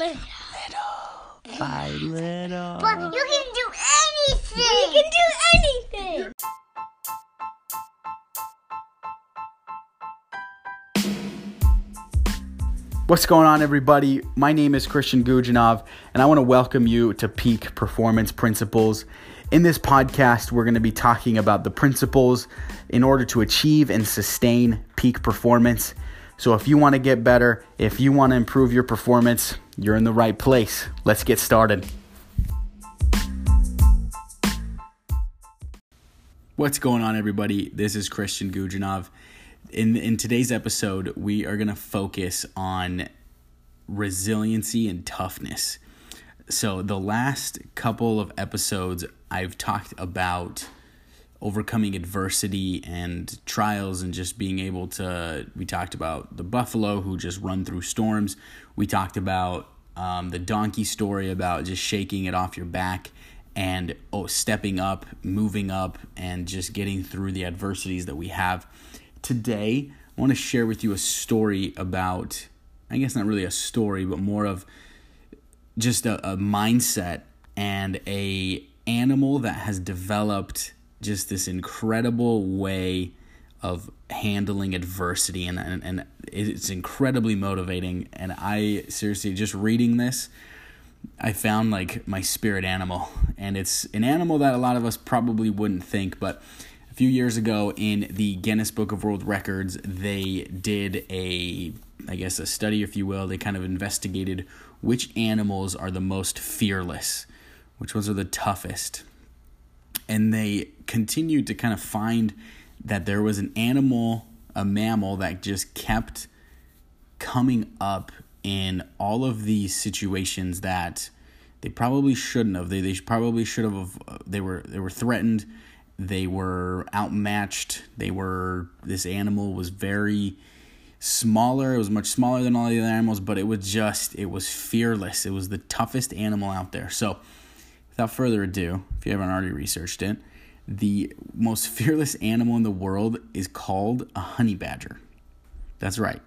Little. By little. But you can do anything. You can do anything. What's going on, everybody? My name is Christian Gujanov, and I want to welcome you to Peak Performance Principles. In this podcast, we're going to be talking about the principles in order to achieve and sustain peak performance. So, if you want to get better, if you want to improve your performance, you're in the right place. Let's get started. What's going on, everybody? This is Christian Gujanov. In, in today's episode, we are going to focus on resiliency and toughness. So, the last couple of episodes, I've talked about overcoming adversity and trials and just being able to. We talked about the buffalo who just run through storms. We talked about um, the donkey story about just shaking it off your back and oh, stepping up, moving up, and just getting through the adversities that we have. Today, I want to share with you a story about, I guess not really a story, but more of just a, a mindset and a animal that has developed just this incredible way of handling adversity and, and, and it's incredibly motivating. And i seriously just reading this i found like my spirit animal. And it's an animal that a lot of us probably wouldn't think but a few years ago in the guinness book of world records they did a i guess a study if you will. They kind of investigated which animals are the most fearless which ones are the toughest and they continued to kind of find that there was an animal, a mammal that just kept coming up in all of these situations that they probably shouldn't have. They they probably should have. Uh, they were they were threatened. They were outmatched. They were this animal was very smaller. It was much smaller than all the other animals, but it was just it was fearless. It was the toughest animal out there. So without further ado, if you haven't already researched it, the most fearless animal in the world is called a honey badger. That's right,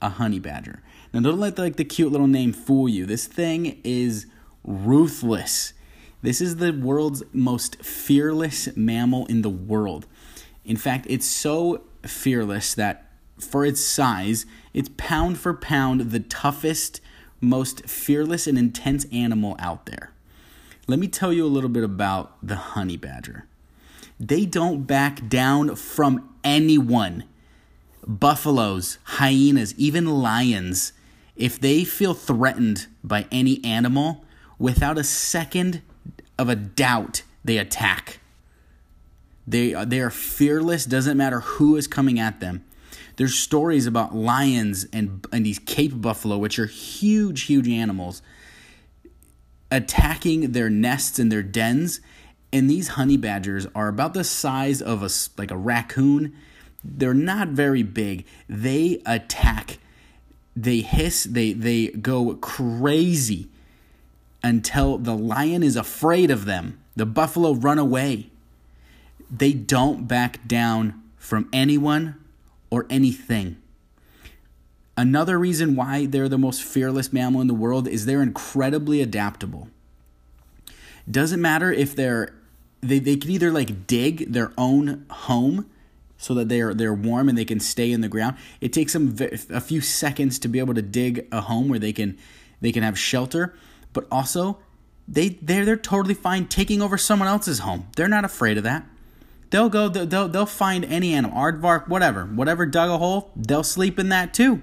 a honey badger. Now don't let the, like the cute little name fool you. This thing is ruthless. This is the world's most fearless mammal in the world. In fact, it's so fearless that for its size, it's pound for pound the toughest, most fearless and intense animal out there. Let me tell you a little bit about the honey badger. They don't back down from anyone. Buffaloes, hyenas, even lions, if they feel threatened by any animal, without a second of a doubt, they attack. They, uh, they are fearless, doesn't matter who is coming at them. There's stories about lions and, and these Cape buffalo, which are huge, huge animals attacking their nests and their dens. And these honey badgers are about the size of a like a raccoon. They're not very big. They attack. They hiss. They they go crazy until the lion is afraid of them. The buffalo run away. They don't back down from anyone or anything. Another reason why they're the most fearless mammal in the world is they're incredibly adaptable. Doesn't matter if they're they, they can either like dig their own home so that they're they're warm and they can stay in the ground. It takes them a few seconds to be able to dig a home where they can they can have shelter, but also they they're they're totally fine taking over someone else's home. They're not afraid of that. They'll go they'll they'll find any animal, aardvark, whatever, whatever dug a hole, they'll sleep in that too.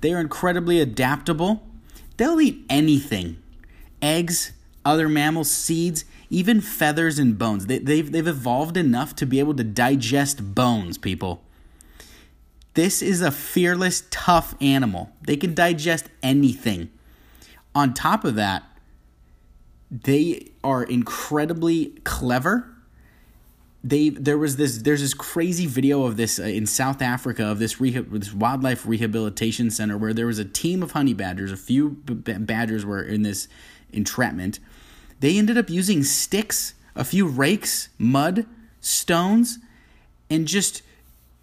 They are incredibly adaptable. They'll eat anything. Eggs, other mammals, seeds, even feathers and bones. They, they've, they've evolved enough to be able to digest bones, people. This is a fearless, tough animal. They can digest anything. On top of that, they are incredibly clever. They there was this there's this crazy video of this uh, in South Africa of this rehab, this wildlife rehabilitation center where there was a team of honey badgers. A few b- badgers were in this entrapment. They ended up using sticks, a few rakes, mud, stones, and just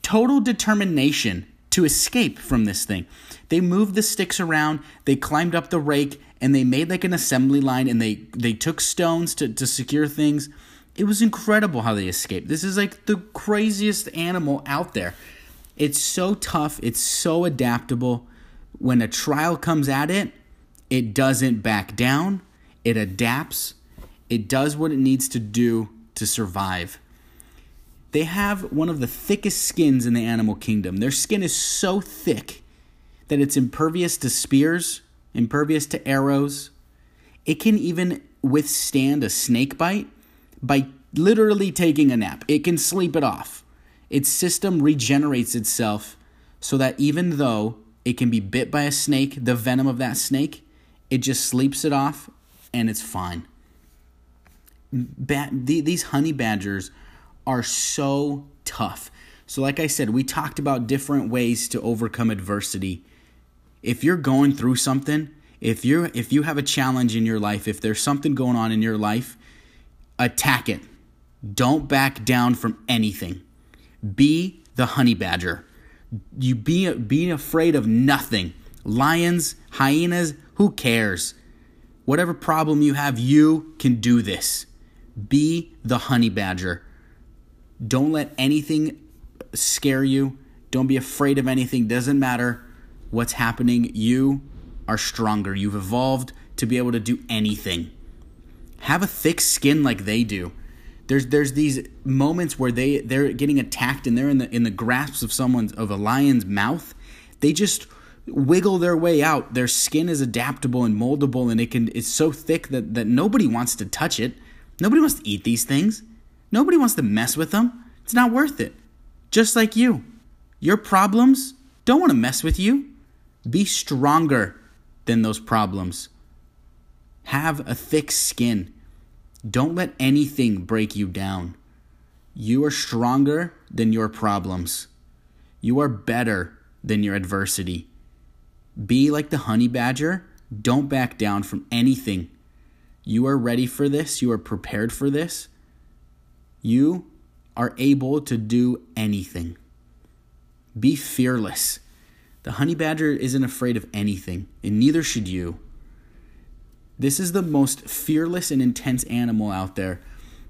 total determination to escape from this thing. They moved the sticks around, they climbed up the rake, and they made like an assembly line and they, they took stones to, to secure things. It was incredible how they escaped. This is like the craziest animal out there. It's so tough, it's so adaptable. When a trial comes at it, it doesn't back down, it adapts, it does what it needs to do to survive. They have one of the thickest skins in the animal kingdom. Their skin is so thick that it's impervious to spears, impervious to arrows. It can even withstand a snake bite by literally taking a nap. It can sleep it off. Its system regenerates itself so that even though it can be bit by a snake, the venom of that snake, it just sleeps it off and it's fine. Ba- these honey badgers are so tough. So, like I said, we talked about different ways to overcome adversity. If you're going through something, if you if you have a challenge in your life, if there's something going on in your life, attack it. Don't back down from anything. Be the honey badger. You be being afraid of nothing. Lions, hyenas, who cares? Whatever problem you have, you can do this. Be the honey badger. Don't let anything scare you. Don't be afraid of anything. Doesn't matter what's happening. You are stronger. You've evolved to be able to do anything. Have a thick skin like they do. There's there's these moments where they they're getting attacked and they're in the in the grasps of someone's of a lion's mouth. They just wiggle their way out. Their skin is adaptable and moldable and it can it's so thick that, that nobody wants to touch it. Nobody wants to eat these things. Nobody wants to mess with them. It's not worth it. Just like you. Your problems don't want to mess with you. Be stronger than those problems. Have a thick skin. Don't let anything break you down. You are stronger than your problems. You are better than your adversity. Be like the honey badger. Don't back down from anything. You are ready for this. You are prepared for this. You are able to do anything. Be fearless. The honey badger isn't afraid of anything, and neither should you. This is the most fearless and intense animal out there.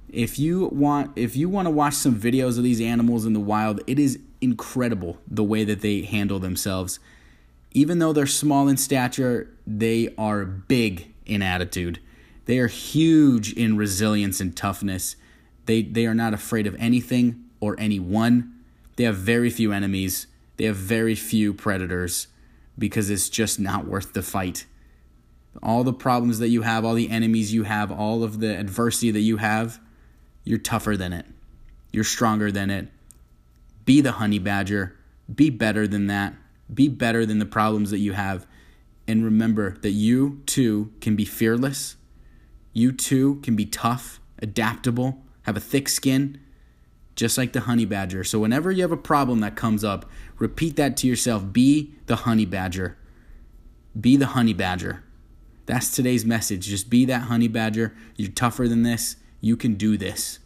If you want if you want to watch some videos of these animals in the wild, it is incredible the way that they handle themselves. Even though they're small in stature, they are big in attitude. They are huge in resilience and toughness. They they are not afraid of anything or anyone. They have very few enemies. They have very few predators because it's just not worth the fight all the problems that you have, all the enemies you have, all of the adversity that you have, you're tougher than it. You're stronger than it. Be the honey badger. Be better than that. Be better than the problems that you have. And remember that you too can be fearless. You too can be tough, adaptable, have a thick skin, just like the honey badger. So, whenever you have a problem that comes up, repeat that to yourself be the honey badger. Be the honey badger. That's today's message. Just be that honey badger. You're tougher than this. You can do this.